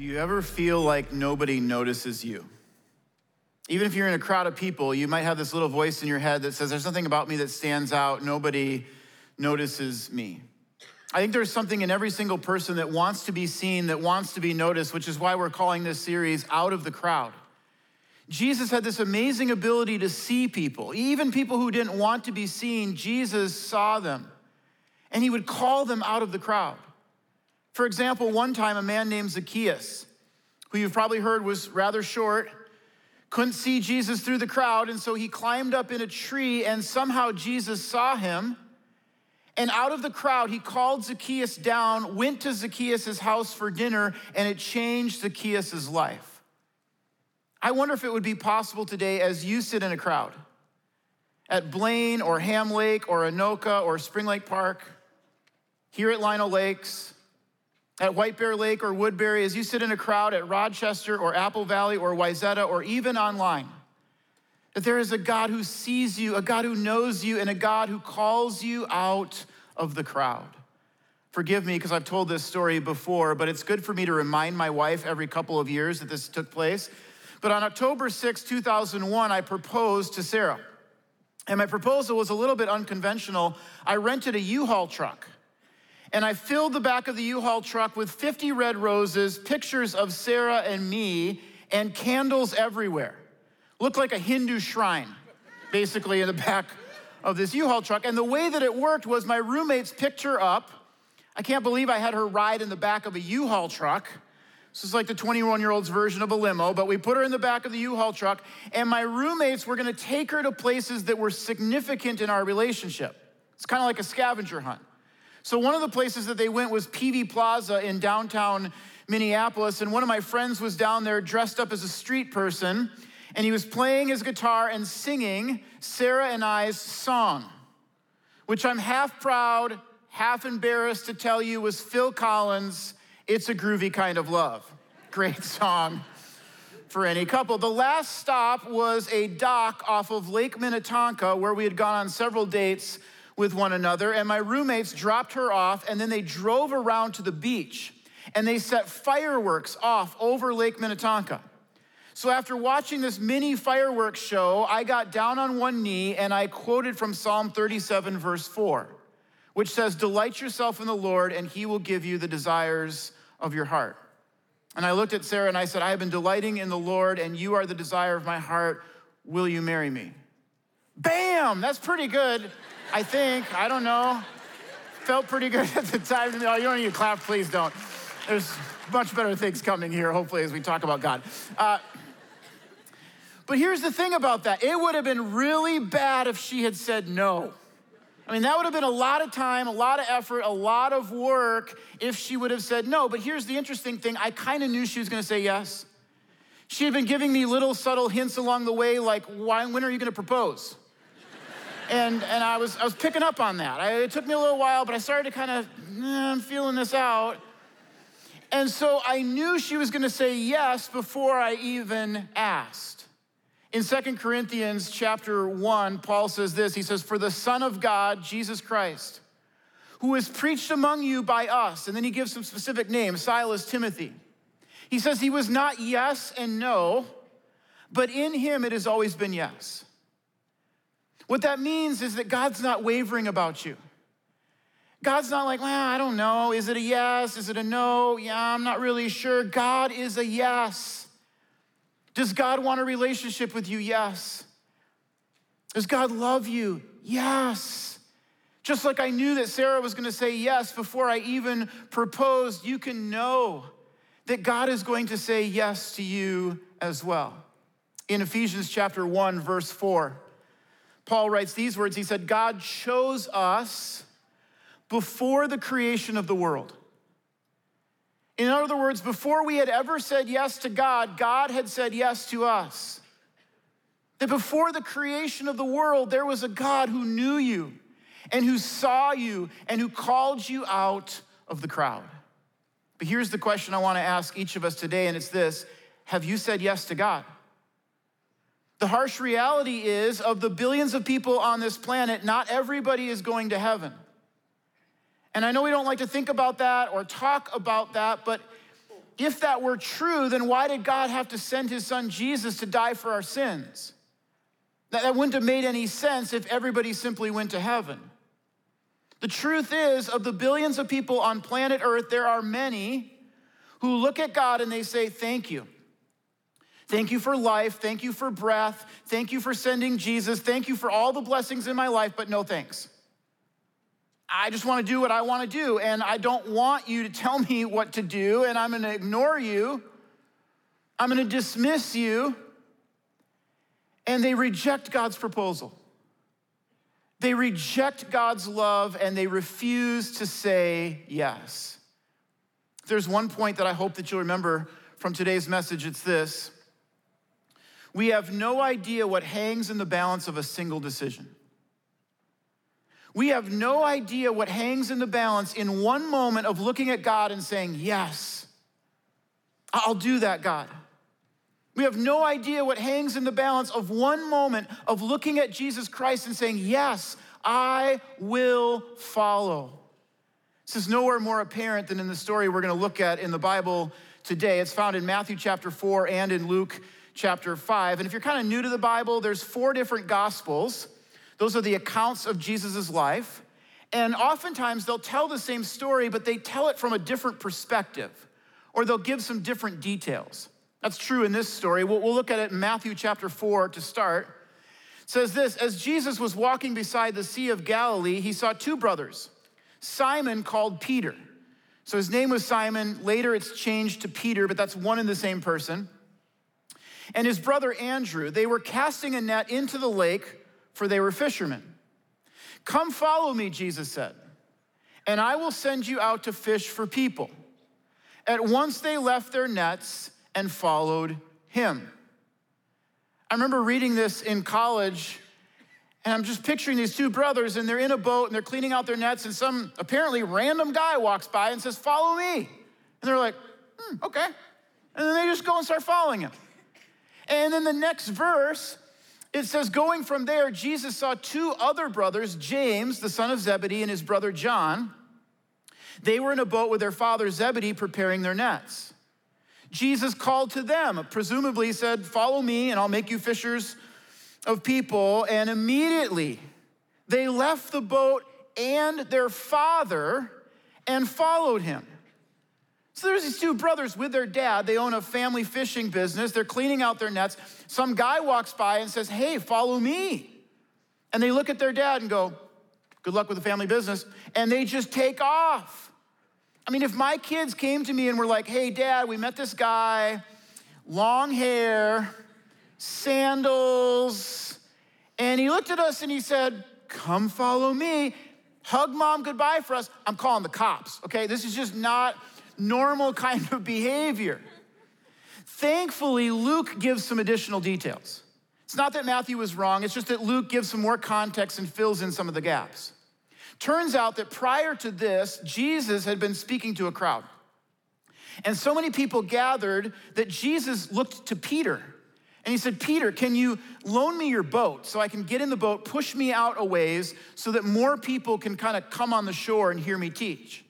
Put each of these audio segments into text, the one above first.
Do you ever feel like nobody notices you? Even if you're in a crowd of people, you might have this little voice in your head that says, There's something about me that stands out. Nobody notices me. I think there's something in every single person that wants to be seen, that wants to be noticed, which is why we're calling this series Out of the Crowd. Jesus had this amazing ability to see people, even people who didn't want to be seen. Jesus saw them, and he would call them out of the crowd. For example, one time a man named Zacchaeus, who you've probably heard was rather short, couldn't see Jesus through the crowd, and so he climbed up in a tree, and somehow Jesus saw him. And out of the crowd, he called Zacchaeus down, went to Zacchaeus' house for dinner, and it changed Zacchaeus' life. I wonder if it would be possible today as you sit in a crowd at Blaine or Ham Lake or Anoka or Spring Lake Park, here at Lino Lakes, at White Bear Lake or Woodbury, as you sit in a crowd at Rochester or Apple Valley or Wayzata or even online, that there is a God who sees you, a God who knows you, and a God who calls you out of the crowd. Forgive me because I've told this story before, but it's good for me to remind my wife every couple of years that this took place. But on October 6, 2001, I proposed to Sarah. And my proposal was a little bit unconventional. I rented a U Haul truck and I filled the back of the U Haul truck with 50 red roses, pictures of Sarah and me, and candles everywhere. Looked like a Hindu shrine, basically, in the back of this U Haul truck. And the way that it worked was my roommates picked her up. I can't believe I had her ride in the back of a U Haul truck. This is like the 21 year old's version of a limo, but we put her in the back of the U Haul truck, and my roommates were gonna take her to places that were significant in our relationship. It's kind of like a scavenger hunt. So, one of the places that they went was Peavey Plaza in downtown Minneapolis, and one of my friends was down there dressed up as a street person, and he was playing his guitar and singing Sarah and I's song, which I'm half proud, half embarrassed to tell you was Phil Collins' It's a Groovy Kind of Love. Great song for any couple. The last stop was a dock off of Lake Minnetonka where we had gone on several dates with one another, and my roommates dropped her off, and then they drove around to the beach and they set fireworks off over Lake Minnetonka. So, after watching this mini fireworks show, I got down on one knee and I quoted from Psalm 37, verse 4, which says, Delight yourself in the Lord, and he will give you the desires of your heart. And I looked at Sarah and I said, I have been delighting in the Lord, and you are the desire of my heart. Will you marry me? Bam! That's pretty good. I think. I don't know. Felt pretty good at the time. Oh, you don't need to clap, please don't. There's much better things coming here, hopefully, as we talk about God. Uh, but here's the thing about that it would have been really bad if she had said no. I mean, that would have been a lot of time, a lot of effort, a lot of work if she would have said no. But here's the interesting thing I kind of knew she was going to say yes. She had been giving me little subtle hints along the way, like, Why, when are you going to propose? And, and I, was, I was picking up on that. I, it took me a little while, but I started to kind of, eh, I'm feeling this out. And so I knew she was going to say yes before I even asked. In Second Corinthians chapter 1, Paul says this. He says, For the Son of God, Jesus Christ, who is preached among you by us, and then he gives some specific names, Silas, Timothy. He says he was not yes and no, but in him it has always been yes. What that means is that God's not wavering about you. God's not like, well, I don't know. Is it a yes? Is it a no? Yeah, I'm not really sure. God is a yes. Does God want a relationship with you? Yes. Does God love you? Yes. Just like I knew that Sarah was going to say yes before I even proposed, you can know that God is going to say yes to you as well. In Ephesians chapter 1 verse 4, Paul writes these words He said, God chose us before the creation of the world. In other words, before we had ever said yes to God, God had said yes to us. That before the creation of the world, there was a God who knew you and who saw you and who called you out of the crowd. But here's the question I want to ask each of us today, and it's this Have you said yes to God? The harsh reality is of the billions of people on this planet, not everybody is going to heaven. And I know we don't like to think about that or talk about that, but if that were true, then why did God have to send his son Jesus to die for our sins? That, wouldn't have made any sense if everybody simply went to heaven. The truth is, of the billions of people on planet Earth, there are many who look at God and they say, Thank you. Thank you for life. Thank you for breath. Thank you for sending Jesus. Thank you for all the blessings in my life, but no thanks. I just want to do what I want to do, and I don't want you to tell me what to do, and I'm going to ignore you. I'm going to dismiss you. And they reject God's proposal. They reject God's love and they refuse to say yes. There's one point that I hope that you'll remember from today's message, it's this. We have no idea what hangs in the balance of a single decision. We have no idea what hangs in the balance in one moment of looking at God and saying, Yes, I'll do that, God. We have no idea what hangs in the balance of one moment of looking at Jesus Christ and saying, Yes, I will follow. This is nowhere more apparent than in the story we're going to look at in the Bible today. It's found in Matthew chapter 4 and in Luke chapter 5. And if you're kind of new to the Bible, there's four different gospels. Those are the accounts of Jesus' life. And oftentimes they'll tell the same story, but they tell it from a different perspective, or they'll give some different details. That's true in this story. We'll, we'll look at it in Matthew chapter 4 to start. It says this As Jesus was walking beside the Sea of Galilee, he saw two brothers, Simon called Peter. So his name was Simon. Later it's changed to Peter, but that's one and the same person and his brother Andrew. They were casting a net into the lake, for they were fishermen. Come follow me, Jesus said, and I will send you out to fish for people. At once they left their nets and followed him. I remember reading this in college, and I'm just picturing these two brothers, and they're in a boat and they're cleaning out their nets, and some apparently random guy walks by and says, Follow me. And they're like, hmm, Okay. And then they just go and start following him. And then the next verse, it says, going from there, Jesus saw two other brothers, James, the son of Zebedee, and his brother John. They were in a boat with their father Zebedee preparing their nets. Jesus called to them, presumably said, Follow me, and I'll make you fishers of people. And immediately they left the boat and their father and followed him. So there's these two brothers with their dad. They own a family fishing business. They're cleaning out their nets. Some guy walks by and says, Hey, follow me. And they look at their dad and go, Good luck with the family business. And they just take off. I mean, if my kids came to me and were like, Hey, dad, we met this guy, long hair, sandals, and he looked at us and he said, Come follow me. Hug mom goodbye for us. I'm calling the cops, okay? This is just not normal kind of behavior. Thankfully, Luke gives some additional details. It's not that Matthew was wrong, it's just that Luke gives some more context and fills in some of the gaps. Turns out that prior to this, Jesus had been speaking to a crowd. And so many people gathered that Jesus looked to Peter and he said, Peter, can you loan me your boat so I can get in the boat, push me out a ways so that more people can kind of come on the shore and hear me teach?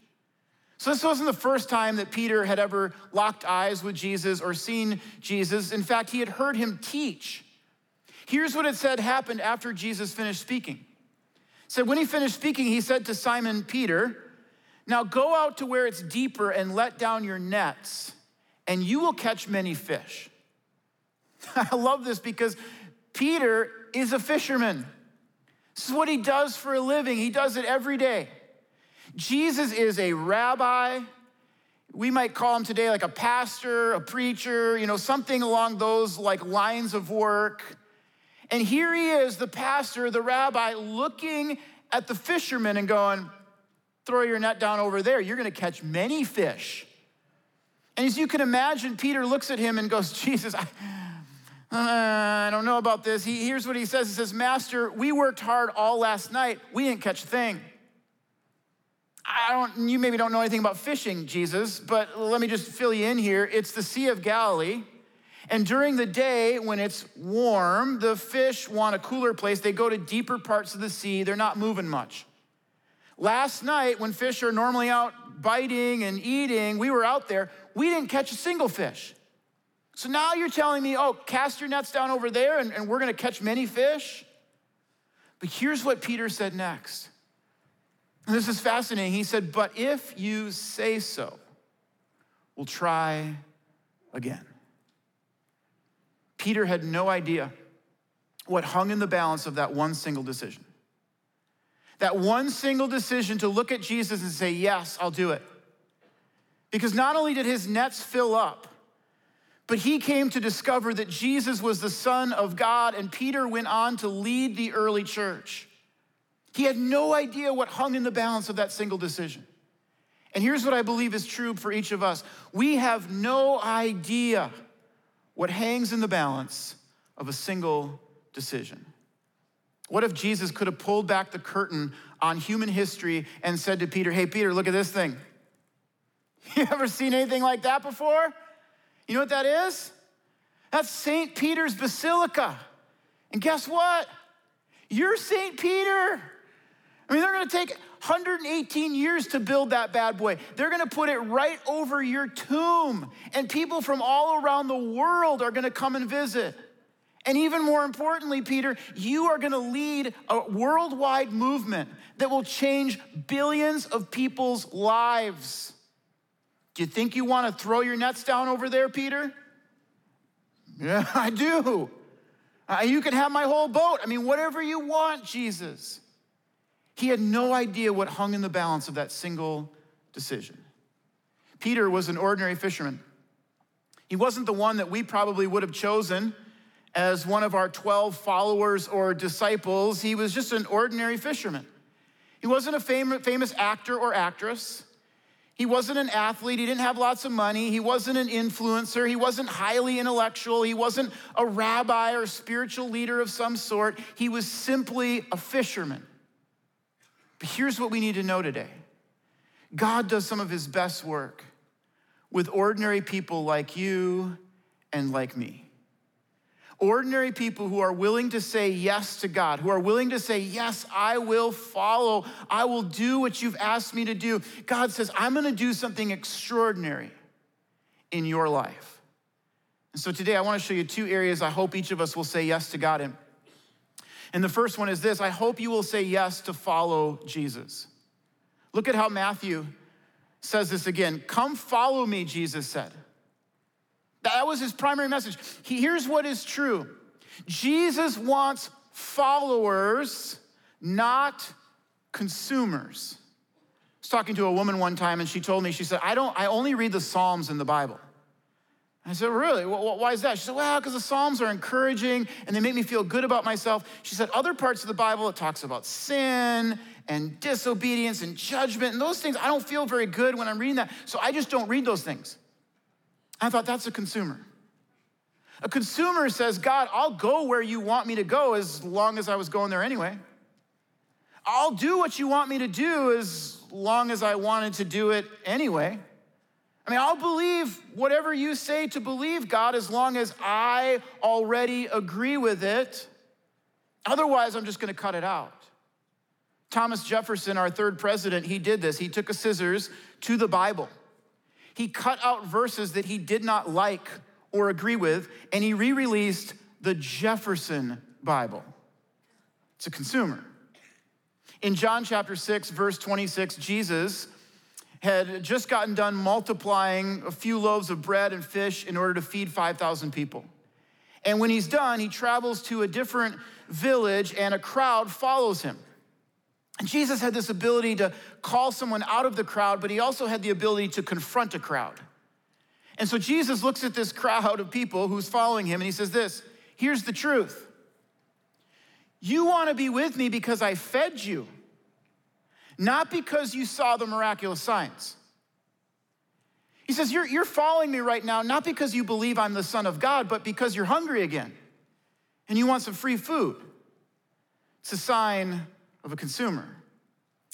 So, this wasn't the first time that Peter had ever locked eyes with Jesus or seen Jesus. In fact, he had heard him teach. Here's what it said happened after Jesus finished speaking. It said, when he finished speaking, he said to Simon Peter, Now go out to where it's deeper and let down your nets, and you will catch many fish. I love this because Peter is a fisherman. This is what he does for a living, he does it every day. Jesus is a rabbi. We might call him today like a pastor, a preacher, you know, something along those like lines of work. And here he is, the pastor, the rabbi, looking at the fishermen and going, throw your net down over there. You're going to catch many fish. And as you can imagine, Peter looks at him and goes, Jesus, I, uh, I don't know about this. He, here's what he says He says, Master, we worked hard all last night. We didn't catch a thing. I don't, you maybe don't know anything about fishing, Jesus, but let me just fill you in here. It's the Sea of Galilee. And during the day, when it's warm, the fish want a cooler place. They go to deeper parts of the sea. They're not moving much. Last night, when fish are normally out biting and eating, we were out there, we didn't catch a single fish. So now you're telling me, oh, cast your nets down over there and, and we're gonna catch many fish? But here's what Peter said next. And this is fascinating. He said, But if you say so, we'll try again. Peter had no idea what hung in the balance of that one single decision. That one single decision to look at Jesus and say, Yes, I'll do it. Because not only did his nets fill up, but he came to discover that Jesus was the Son of God, and Peter went on to lead the early church. He had no idea what hung in the balance of that single decision. And here's what I believe is true for each of us we have no idea what hangs in the balance of a single decision. What if Jesus could have pulled back the curtain on human history and said to Peter, Hey, Peter, look at this thing. You ever seen anything like that before? You know what that is? That's St. Peter's Basilica. And guess what? You're St. Peter. I mean, they're gonna take 118 years to build that bad boy. They're gonna put it right over your tomb, and people from all around the world are gonna come and visit. And even more importantly, Peter, you are gonna lead a worldwide movement that will change billions of people's lives. Do you think you wanna throw your nets down over there, Peter? Yeah, I do. Uh, you can have my whole boat. I mean, whatever you want, Jesus. He had no idea what hung in the balance of that single decision. Peter was an ordinary fisherman. He wasn't the one that we probably would have chosen as one of our 12 followers or disciples. He was just an ordinary fisherman. He wasn't a famous actor or actress. He wasn't an athlete. He didn't have lots of money. He wasn't an influencer. He wasn't highly intellectual. He wasn't a rabbi or spiritual leader of some sort. He was simply a fisherman. But here's what we need to know today God does some of his best work with ordinary people like you and like me. Ordinary people who are willing to say yes to God, who are willing to say, Yes, I will follow. I will do what you've asked me to do. God says, I'm gonna do something extraordinary in your life. And so today I wanna show you two areas I hope each of us will say yes to God in. And the first one is this I hope you will say yes to follow Jesus. Look at how Matthew says this again Come follow me, Jesus said. That was his primary message. Here's what is true Jesus wants followers, not consumers. I was talking to a woman one time and she told me, she said, I don't, I only read the Psalms in the Bible. I said, Really? Why is that? She said, Well, because the Psalms are encouraging and they make me feel good about myself. She said, Other parts of the Bible, it talks about sin and disobedience and judgment and those things. I don't feel very good when I'm reading that. So I just don't read those things. I thought that's a consumer. A consumer says, God, I'll go where you want me to go as long as I was going there anyway. I'll do what you want me to do as long as I wanted to do it anyway. I mean, I'll believe whatever you say to believe, God, as long as I already agree with it. Otherwise, I'm just going to cut it out. Thomas Jefferson, our third president, he did this. He took a scissors to the Bible. He cut out verses that he did not like or agree with, and he re released the Jefferson Bible. It's a consumer. In John chapter 6, verse 26, Jesus had just gotten done multiplying a few loaves of bread and fish in order to feed 5,000 people. And when he's done, he travels to a different village and a crowd follows him. And Jesus had this ability to call someone out of the crowd, but he also had the ability to confront a crowd. And so Jesus looks at this crowd of people who's following him and he says, This, here's the truth. You want to be with me because I fed you not because you saw the miraculous signs. He says, you're, you're following me right now, not because you believe I'm the Son of God, but because you're hungry again and you want some free food. It's a sign of a consumer.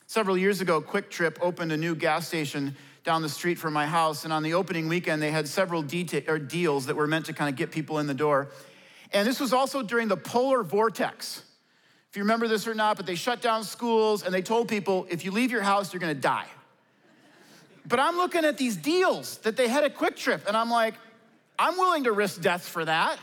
Several years ago, QuikTrip opened a new gas station down the street from my house, and on the opening weekend, they had several deta- deals that were meant to kind of get people in the door. And this was also during the polar vortex. If you remember this or not, but they shut down schools and they told people if you leave your house, you're gonna die. But I'm looking at these deals that they had at QuikTrip, and I'm like, I'm willing to risk death for that.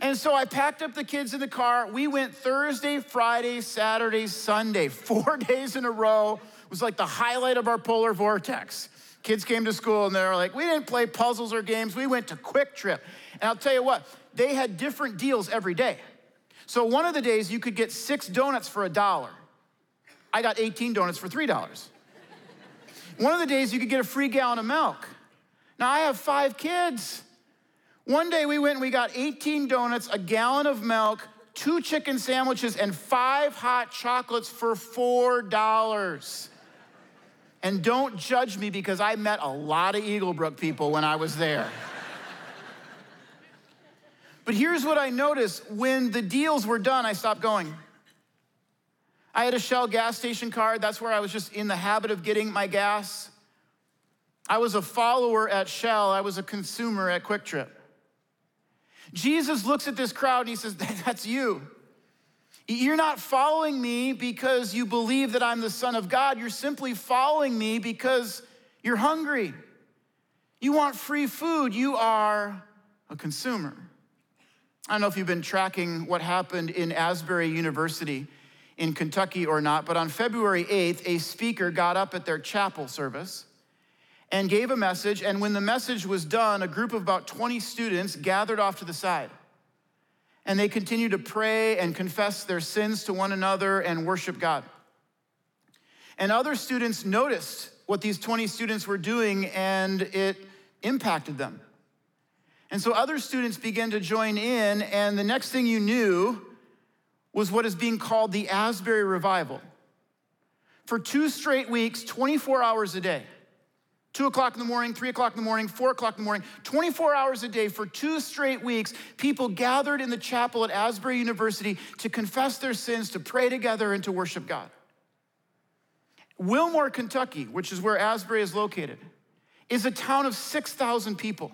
And so I packed up the kids in the car. We went Thursday, Friday, Saturday, Sunday, four days in a row. It was like the highlight of our polar vortex. Kids came to school and they were like, we didn't play puzzles or games. We went to QuikTrip. And I'll tell you what, they had different deals every day. So one of the days you could get six donuts for a dollar. I got 18 donuts for $3. One of the days you could get a free gallon of milk. Now I have five kids. One day we went and we got 18 donuts, a gallon of milk, two chicken sandwiches, and five hot chocolates for $4. And don't judge me because I met a lot of Eaglebrook people when I was there. But here's what I noticed when the deals were done, I stopped going. I had a Shell gas station card. That's where I was just in the habit of getting my gas. I was a follower at Shell, I was a consumer at QuikTrip. Jesus looks at this crowd and he says, That's you. You're not following me because you believe that I'm the Son of God. You're simply following me because you're hungry. You want free food. You are a consumer. I don't know if you've been tracking what happened in Asbury University in Kentucky or not, but on February 8th, a speaker got up at their chapel service and gave a message. And when the message was done, a group of about 20 students gathered off to the side. And they continued to pray and confess their sins to one another and worship God. And other students noticed what these 20 students were doing and it impacted them. And so other students began to join in, and the next thing you knew was what is being called the Asbury Revival. For two straight weeks, 24 hours a day, Two o'clock in the morning, three o'clock in the morning, four o'clock in the morning, 24 hours a day for two straight weeks, people gathered in the chapel at Asbury University to confess their sins, to pray together, and to worship God. Wilmore, Kentucky, which is where Asbury is located, is a town of 6,000 people.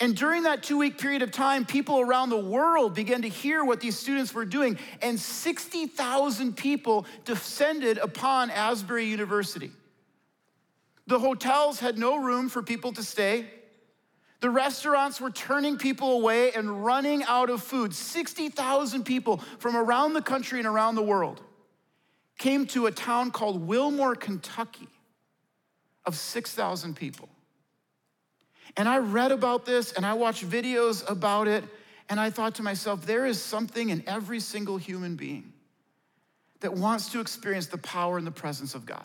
And during that two week period of time, people around the world began to hear what these students were doing, and 60,000 people descended upon Asbury University. The hotels had no room for people to stay. The restaurants were turning people away and running out of food. 60,000 people from around the country and around the world came to a town called Wilmore, Kentucky, of 6,000 people. And I read about this and I watched videos about it, and I thought to myself, there is something in every single human being that wants to experience the power and the presence of God.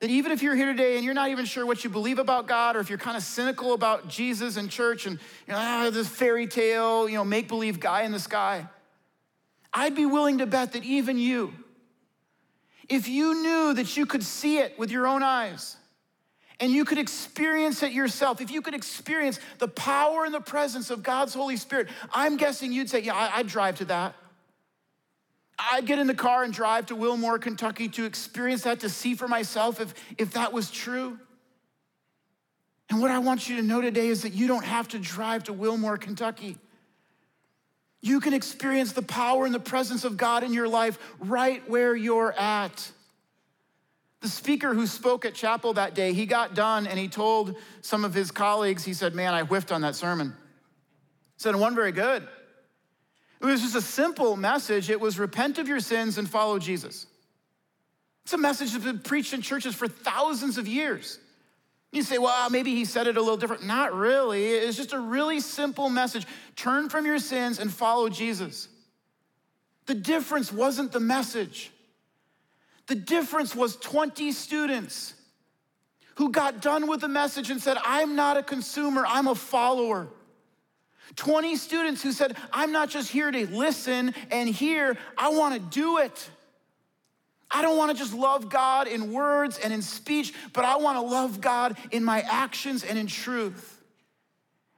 That even if you're here today and you're not even sure what you believe about God, or if you're kind of cynical about Jesus and church and you know, ah, this fairy tale, you know, make believe guy in the sky, I'd be willing to bet that even you, if you knew that you could see it with your own eyes, and you could experience it yourself, if you could experience the power and the presence of God's Holy Spirit, I'm guessing you'd say, Yeah, I'd drive to that. I'd get in the car and drive to Wilmore, Kentucky to experience that, to see for myself if, if that was true. And what I want you to know today is that you don't have to drive to Wilmore, Kentucky. You can experience the power and the presence of God in your life right where you're at. The speaker who spoke at chapel that day, he got done and he told some of his colleagues, he said, Man, I whiffed on that sermon. He said, It wasn't very good. It was just a simple message. It was repent of your sins and follow Jesus. It's a message that's been preached in churches for thousands of years. You say, well, maybe he said it a little different. Not really. It's just a really simple message. Turn from your sins and follow Jesus. The difference wasn't the message. The difference was 20 students who got done with the message and said, I'm not a consumer, I'm a follower. 20 students who said, I'm not just here to listen and hear, I wanna do it. I don't wanna just love God in words and in speech, but I wanna love God in my actions and in truth.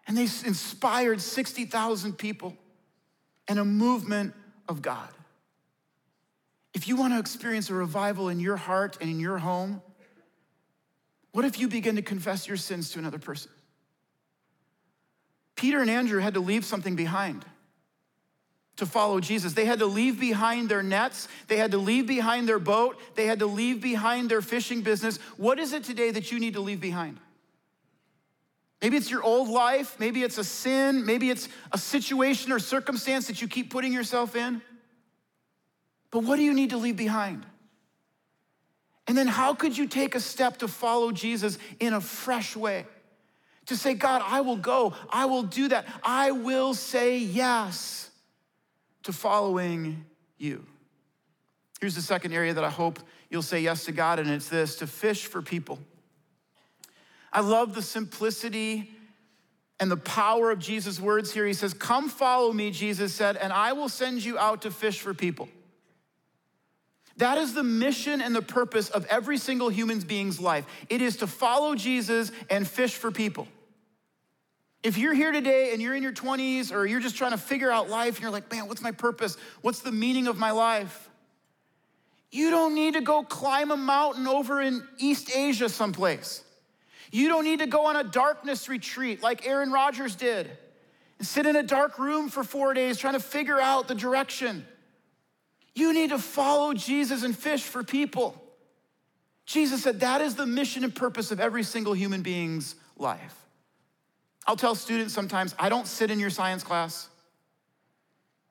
And they inspired 60,000 people and a movement of God. If you wanna experience a revival in your heart and in your home, what if you begin to confess your sins to another person? Peter and Andrew had to leave something behind. to follow Jesus. They had to leave behind their nets, they had to leave behind their boat, they had to leave behind their fishing business. What is it today that you need to leave behind? Maybe it's your old life, maybe it's a sin, maybe it's a situation or circumstance that you keep putting yourself in. But what do you need to leave behind? And then how could you take a step to follow Jesus in a fresh way? To say, God, I will go, I will do that, I will say yes to following you. Here's the second area that I hope you'll say yes to God, and it's this to fish for people. I love the simplicity and the power of Jesus' words here. He says, Come follow me, Jesus said, and I will send you out to fish for people. That is the mission and the purpose of every single human being's life. It is to follow Jesus and fish for people. If you're here today and you're in your 20s or you're just trying to figure out life and you're like, man, what's my purpose? What's the meaning of my life? You don't need to go climb a mountain over in East Asia someplace. You don't need to go on a darkness retreat like Aaron Rodgers did and sit in a dark room for four days trying to figure out the direction. You need to follow Jesus and fish for people. Jesus said that is the mission and purpose of every single human being's life. I'll tell students sometimes, I don't sit in your science class.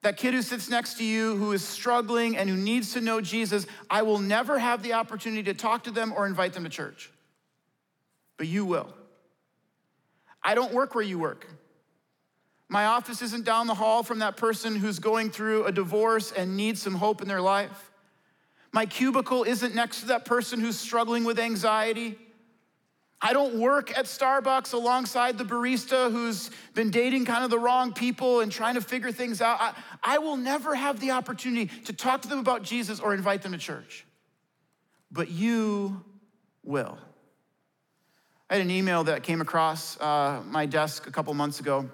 That kid who sits next to you who is struggling and who needs to know Jesus, I will never have the opportunity to talk to them or invite them to church. But you will. I don't work where you work. My office isn't down the hall from that person who's going through a divorce and needs some hope in their life. My cubicle isn't next to that person who's struggling with anxiety. I don't work at Starbucks alongside the barista who's been dating kind of the wrong people and trying to figure things out. I, I, will never have the opportunity to talk to them about Jesus or invite them to church. But you will. I had an email that came across uh, my desk a couple months ago,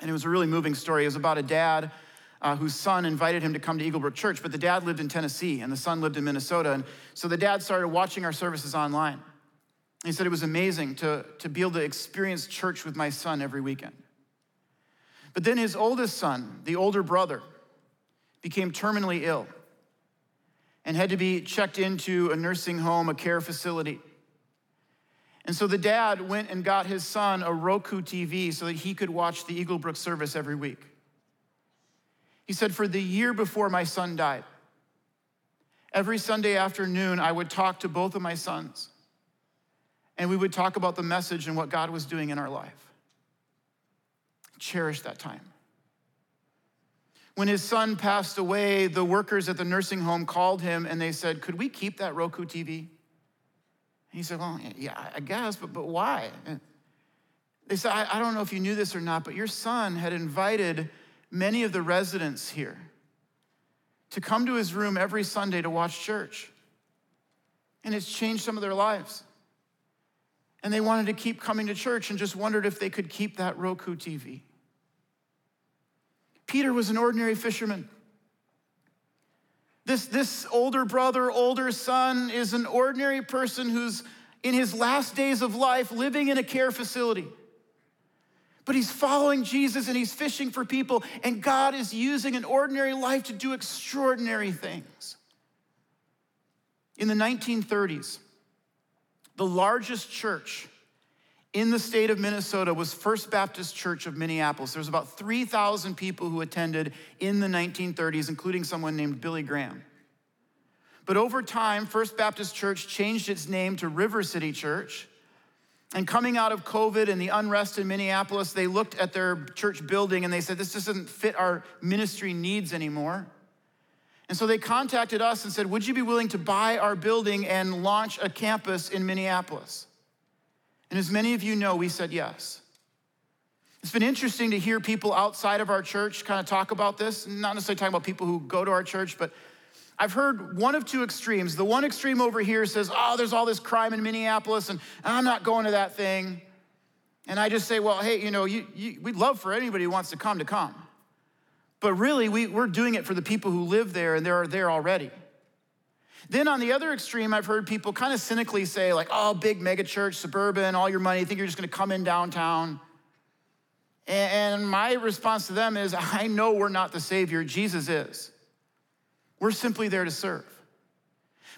and it was a really moving story. It was about a dad uh, whose son invited him to come to Eaglebrook Church, but the dad lived in Tennessee and the son lived in Minnesota. And so the dad started watching our services online. He said it was amazing to, to be able to experience church with my son every weekend. But then his oldest son, the older brother, became terminally ill and had to be checked into a nursing home, a care facility. And so the dad went and got his son a Roku TV so that he could watch the Eaglebrook service every week. He said, For the year before my son died, every Sunday afternoon, I would talk to both of my sons and we would talk about the message and what God was doing in our life. Cherish that time. When his son passed away, the workers at the nursing home called him and they said, Could we keep that Roku TV? He said, Well, yeah, I guess, but, but why? And they said, I, I don't know if you knew this or not, but your son had invited many of the residents here to come to his room every Sunday to watch church. And it's changed some of their lives. And they wanted to keep coming to church and just wondered if they could keep that Roku TV. Peter was an ordinary fisherman. This, this older brother, older son is an ordinary person who's in his last days of life living in a care facility. But he's following Jesus and he's fishing for people, and God is using an ordinary life to do extraordinary things. In the 1930s, the largest church in the state of Minnesota was First Baptist Church of Minneapolis. There was about 3,000 people who attended in the 1930s, including someone named Billy Graham. But over time, First Baptist Church changed its name to River City Church. And coming out of COVID and the unrest in Minneapolis, they looked at their church building and they said, This doesn't fit our ministry needs anymore. And so they contacted us and said, Would you be willing to buy our building and launch a campus in Minneapolis? And as many of you know, we said yes. It's been interesting to hear people outside of our church kind of talk about this, not necessarily talking about people who go to our church, but I've heard one of two extremes. The one extreme over here says, Oh, there's all this crime in Minneapolis, and I'm not going to that thing. And I just say, Well, hey, you know, you, you, we'd love for anybody who wants to come to come. But really, we, we're doing it for the people who live there and they're there already. Then on the other extreme, I've heard people kind of cynically say, like, oh, big mega church, suburban, all your money, think you're just gonna come in downtown. And my response to them is I know we're not the Savior, Jesus is. We're simply there to serve.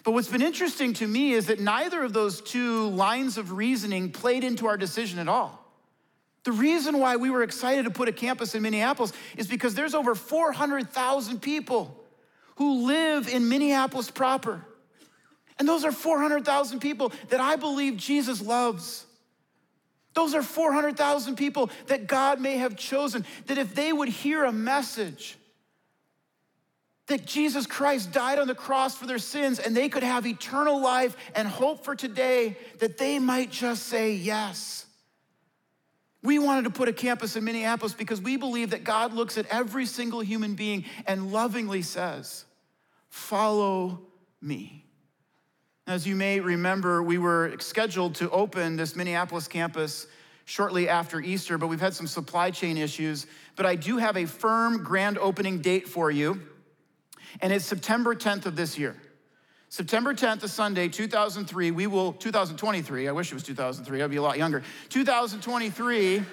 But what's been interesting to me is that neither of those two lines of reasoning played into our decision at all. The reason why we were excited to put a campus in Minneapolis is because there's over 400,000 people who live in Minneapolis proper. And those are 400,000 people that I believe Jesus loves. Those are 400,000 people that God may have chosen, that if they would hear a message that Jesus Christ died on the cross for their sins and they could have eternal life and hope for today, that they might just say yes. We wanted to put a campus in Minneapolis because we believe that God looks at every single human being and lovingly says, Follow me. As you may remember, we were scheduled to open this Minneapolis campus shortly after Easter, but we've had some supply chain issues. But I do have a firm grand opening date for you, and it's September 10th of this year. September 10th, a Sunday, 2003, we will, 2023, I wish it was 2003, I'd be a lot younger. 2023,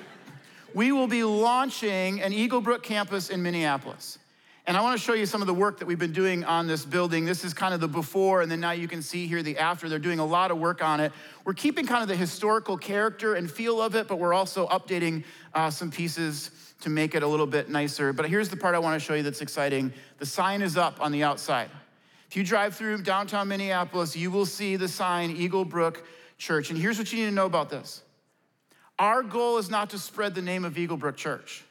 we will be launching an Eagle Brook campus in Minneapolis. And I want to show you some of the work that we've been doing on this building. This is kind of the before, and then now you can see here the after. They're doing a lot of work on it. We're keeping kind of the historical character and feel of it, but we're also updating uh, some pieces to make it a little bit nicer. But here's the part I want to show you that's exciting the sign is up on the outside. If you drive through downtown Minneapolis, you will see the sign Eagle Brook Church. And here's what you need to know about this our goal is not to spread the name of Eagle Brook Church,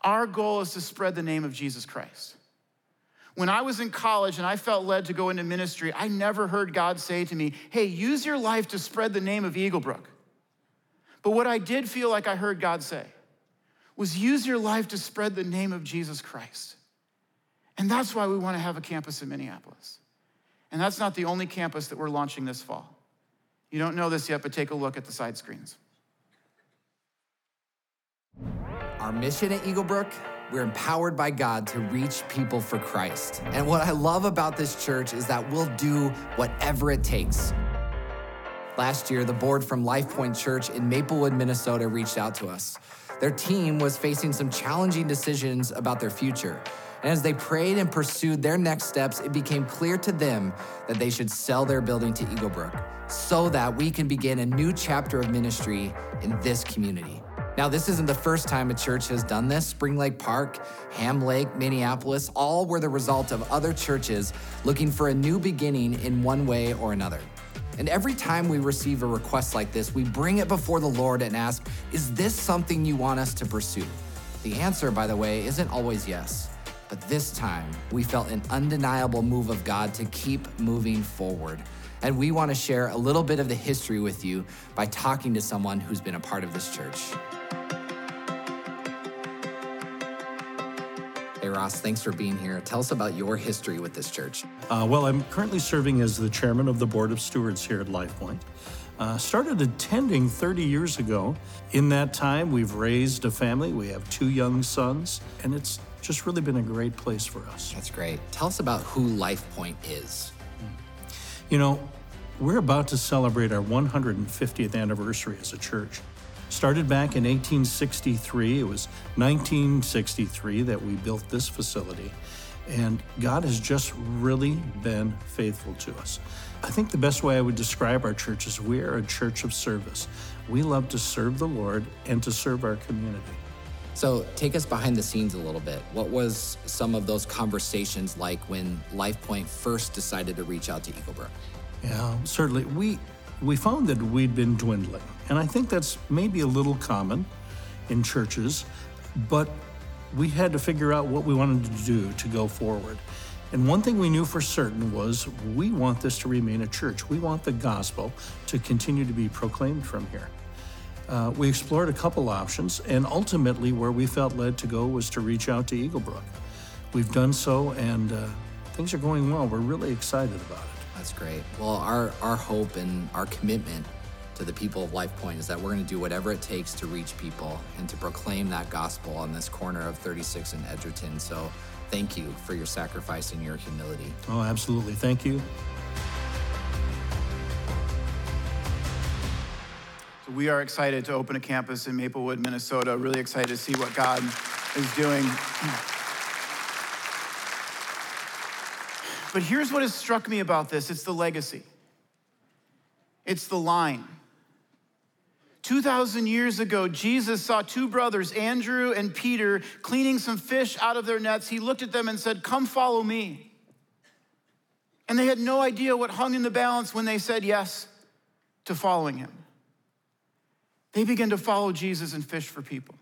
our goal is to spread the name of Jesus Christ. When I was in college and I felt led to go into ministry, I never heard God say to me, Hey, use your life to spread the name of Eagle Brook. But what I did feel like I heard God say was use your life to spread the name of Jesus Christ. And that's why we want to have a campus in Minneapolis. And that's not the only campus that we're launching this fall. You don't know this yet, but take a look at the side screens. Our mission at Eaglebrook we're empowered by God to reach people for Christ. And what I love about this church is that we'll do whatever it takes. Last year, the board from Life Point Church in Maplewood, Minnesota reached out to us. Their team was facing some challenging decisions about their future. And as they prayed and pursued their next steps, it became clear to them that they should sell their building to Eagle Brook so that we can begin a new chapter of ministry in this community. Now, this isn't the first time a church has done this. Spring Lake Park, Ham Lake, Minneapolis, all were the result of other churches looking for a new beginning in one way or another. And every time we receive a request like this, we bring it before the Lord and ask, Is this something you want us to pursue? The answer, by the way, isn't always yes. But this time, we felt an undeniable move of God to keep moving forward. And we want to share a little bit of the history with you by talking to someone who's been a part of this church. Hey, Ross, thanks for being here. Tell us about your history with this church. Uh, well, I'm currently serving as the chairman of the board of stewards here at LifePoint. Uh, started attending 30 years ago. In that time, we've raised a family. We have two young sons, and it's just really been a great place for us. That's great. Tell us about who LifePoint is. You know, we're about to celebrate our 150th anniversary as a church. Started back in 1863. It was 1963 that we built this facility. And God has just really been faithful to us. I think the best way I would describe our church is we are a church of service. We love to serve the Lord and to serve our community. So, take us behind the scenes a little bit. What was some of those conversations like when LifePoint first decided to reach out to Eagle Brook? Yeah, certainly. We we found that we'd been dwindling, and I think that's maybe a little common in churches, but we had to figure out what we wanted to do to go forward. And one thing we knew for certain was we want this to remain a church. We want the gospel to continue to be proclaimed from here. Uh, we explored a couple options, and ultimately, where we felt led to go was to reach out to Eaglebrook. We've done so, and uh, things are going well. We're really excited about it. That's great. Well, our, our hope and our commitment to the people of Life Point is that we're going to do whatever it takes to reach people and to proclaim that gospel on this corner of 36 and Edgerton. So, thank you for your sacrifice and your humility. Oh, absolutely. Thank you. we are excited to open a campus in Maplewood, Minnesota. Really excited to see what God is doing. But here's what has struck me about this it's the legacy, it's the line. 2,000 years ago, Jesus saw two brothers, Andrew and Peter, cleaning some fish out of their nets. He looked at them and said, Come follow me. And they had no idea what hung in the balance when they said yes to following him. They began to follow Jesus and fish for people.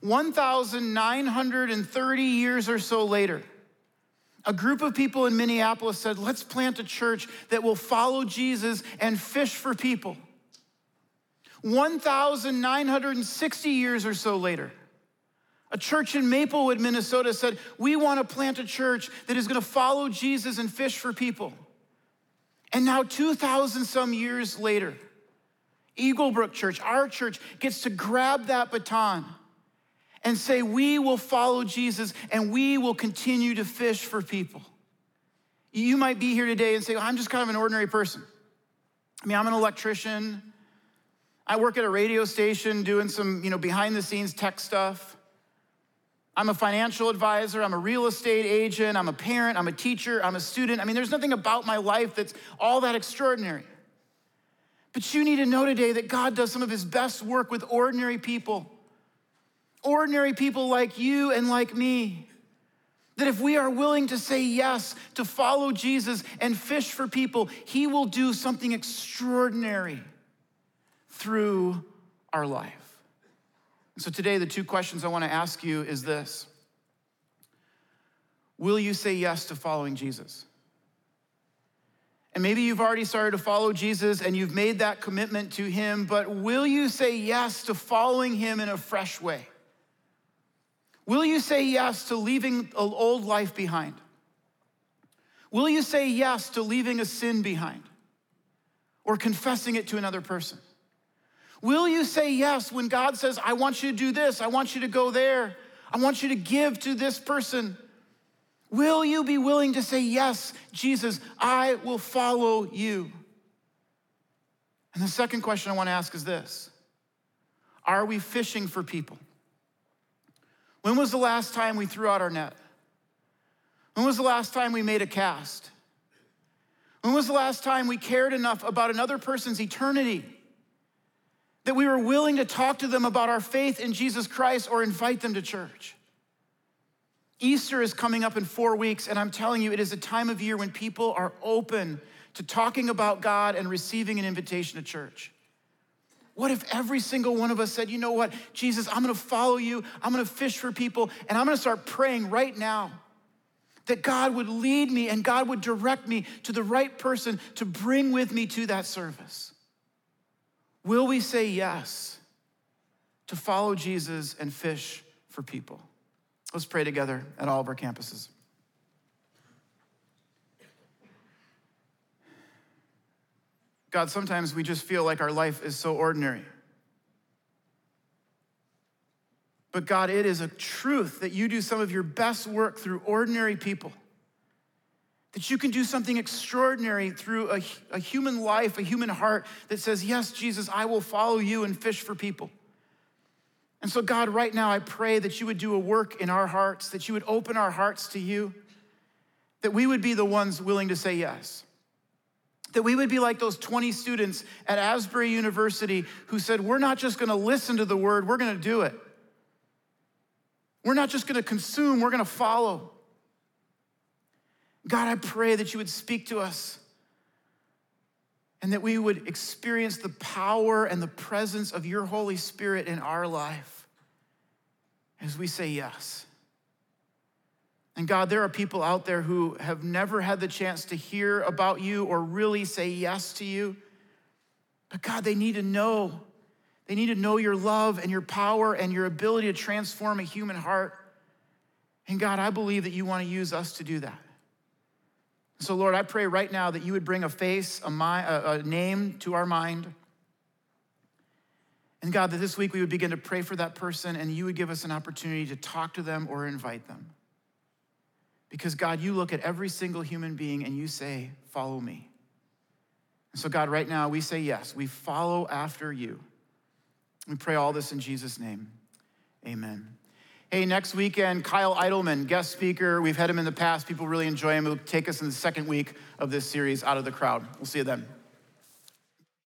1,930 years or so later, a group of people in Minneapolis said, Let's plant a church that will follow Jesus and fish for people. 1,960 years or so later, a church in Maplewood, Minnesota said, We want to plant a church that is going to follow Jesus and fish for people. And now, 2,000 some years later, Eaglebrook Church, our church, gets to grab that baton and say, We will follow Jesus and we will continue to fish for people. You might be here today and say, well, I'm just kind of an ordinary person. I mean, I'm an electrician. I work at a radio station doing some, you know, behind the scenes tech stuff. I'm a financial advisor, I'm a real estate agent, I'm a parent, I'm a teacher, I'm a student. I mean, there's nothing about my life that's all that extraordinary. But you need to know today that God does some of his best work with ordinary people. Ordinary people like you and like me. That if we are willing to say yes to follow Jesus and fish for people, he will do something extraordinary through our life. So today, the two questions I want to ask you is this Will you say yes to following Jesus? And maybe you've already started to follow Jesus and you've made that commitment to him, but will you say yes to following him in a fresh way? Will you say yes to leaving an old life behind? Will you say yes to leaving a sin behind or confessing it to another person? Will you say yes when God says, I want you to do this, I want you to go there, I want you to give to this person? Will you be willing to say, Yes, Jesus, I will follow you? And the second question I want to ask is this Are we fishing for people? When was the last time we threw out our net? When was the last time we made a cast? When was the last time we cared enough about another person's eternity that we were willing to talk to them about our faith in Jesus Christ or invite them to church. Easter is coming up in four weeks, and I'm telling you, it is a time of year when people are open to talking about God and receiving an invitation to church. What if every single one of us said, you know what, Jesus, I'm gonna follow you, I'm gonna fish for people, and I'm gonna start praying right now that God would lead me and God would direct me to the right person to bring with me to that service? Will we say yes to follow Jesus and fish for people? Let's pray together at all of our campuses. God, sometimes we just feel like our life is so ordinary. But God, it is a truth that you do some of your best work through ordinary people that you can do something extraordinary through a, a, human life, a human heart that says, Yes, Jesus, I will follow you and fish for people. And so, God, right now, I pray that you would do a work in our hearts, that you would open our hearts to you, that we would be the ones willing to say yes. That we would be like those 20 students at Asbury University who said, We're not just gonna listen to the word, we're gonna do it. We're not just gonna consume, we're gonna follow. God, I pray that you would speak to us and that we would experience the power and the presence of your Holy Spirit in our life as we say yes. And God, there are people out there who have never had the chance to hear about you or really say yes to you. But God, they need to know. They need to know your love and your power and your ability to transform a human heart. And God, I believe that you want to use us to do that. So, Lord, I pray right now that you would bring a face, a, mind, a, name to our mind. And God, that this week we would begin to pray for that person and you would give us an opportunity to talk to them or invite them. Because, God, you look at every single human being and you say, Follow me. So, God, right now we say yes, we follow after you. We pray all this in Jesus' name. Amen. Hey, next weekend, Kyle Idleman, guest speaker. We've had him in the past. People really enjoy him. He'll take us in the second week of this series, Out of the Crowd. We'll see you then.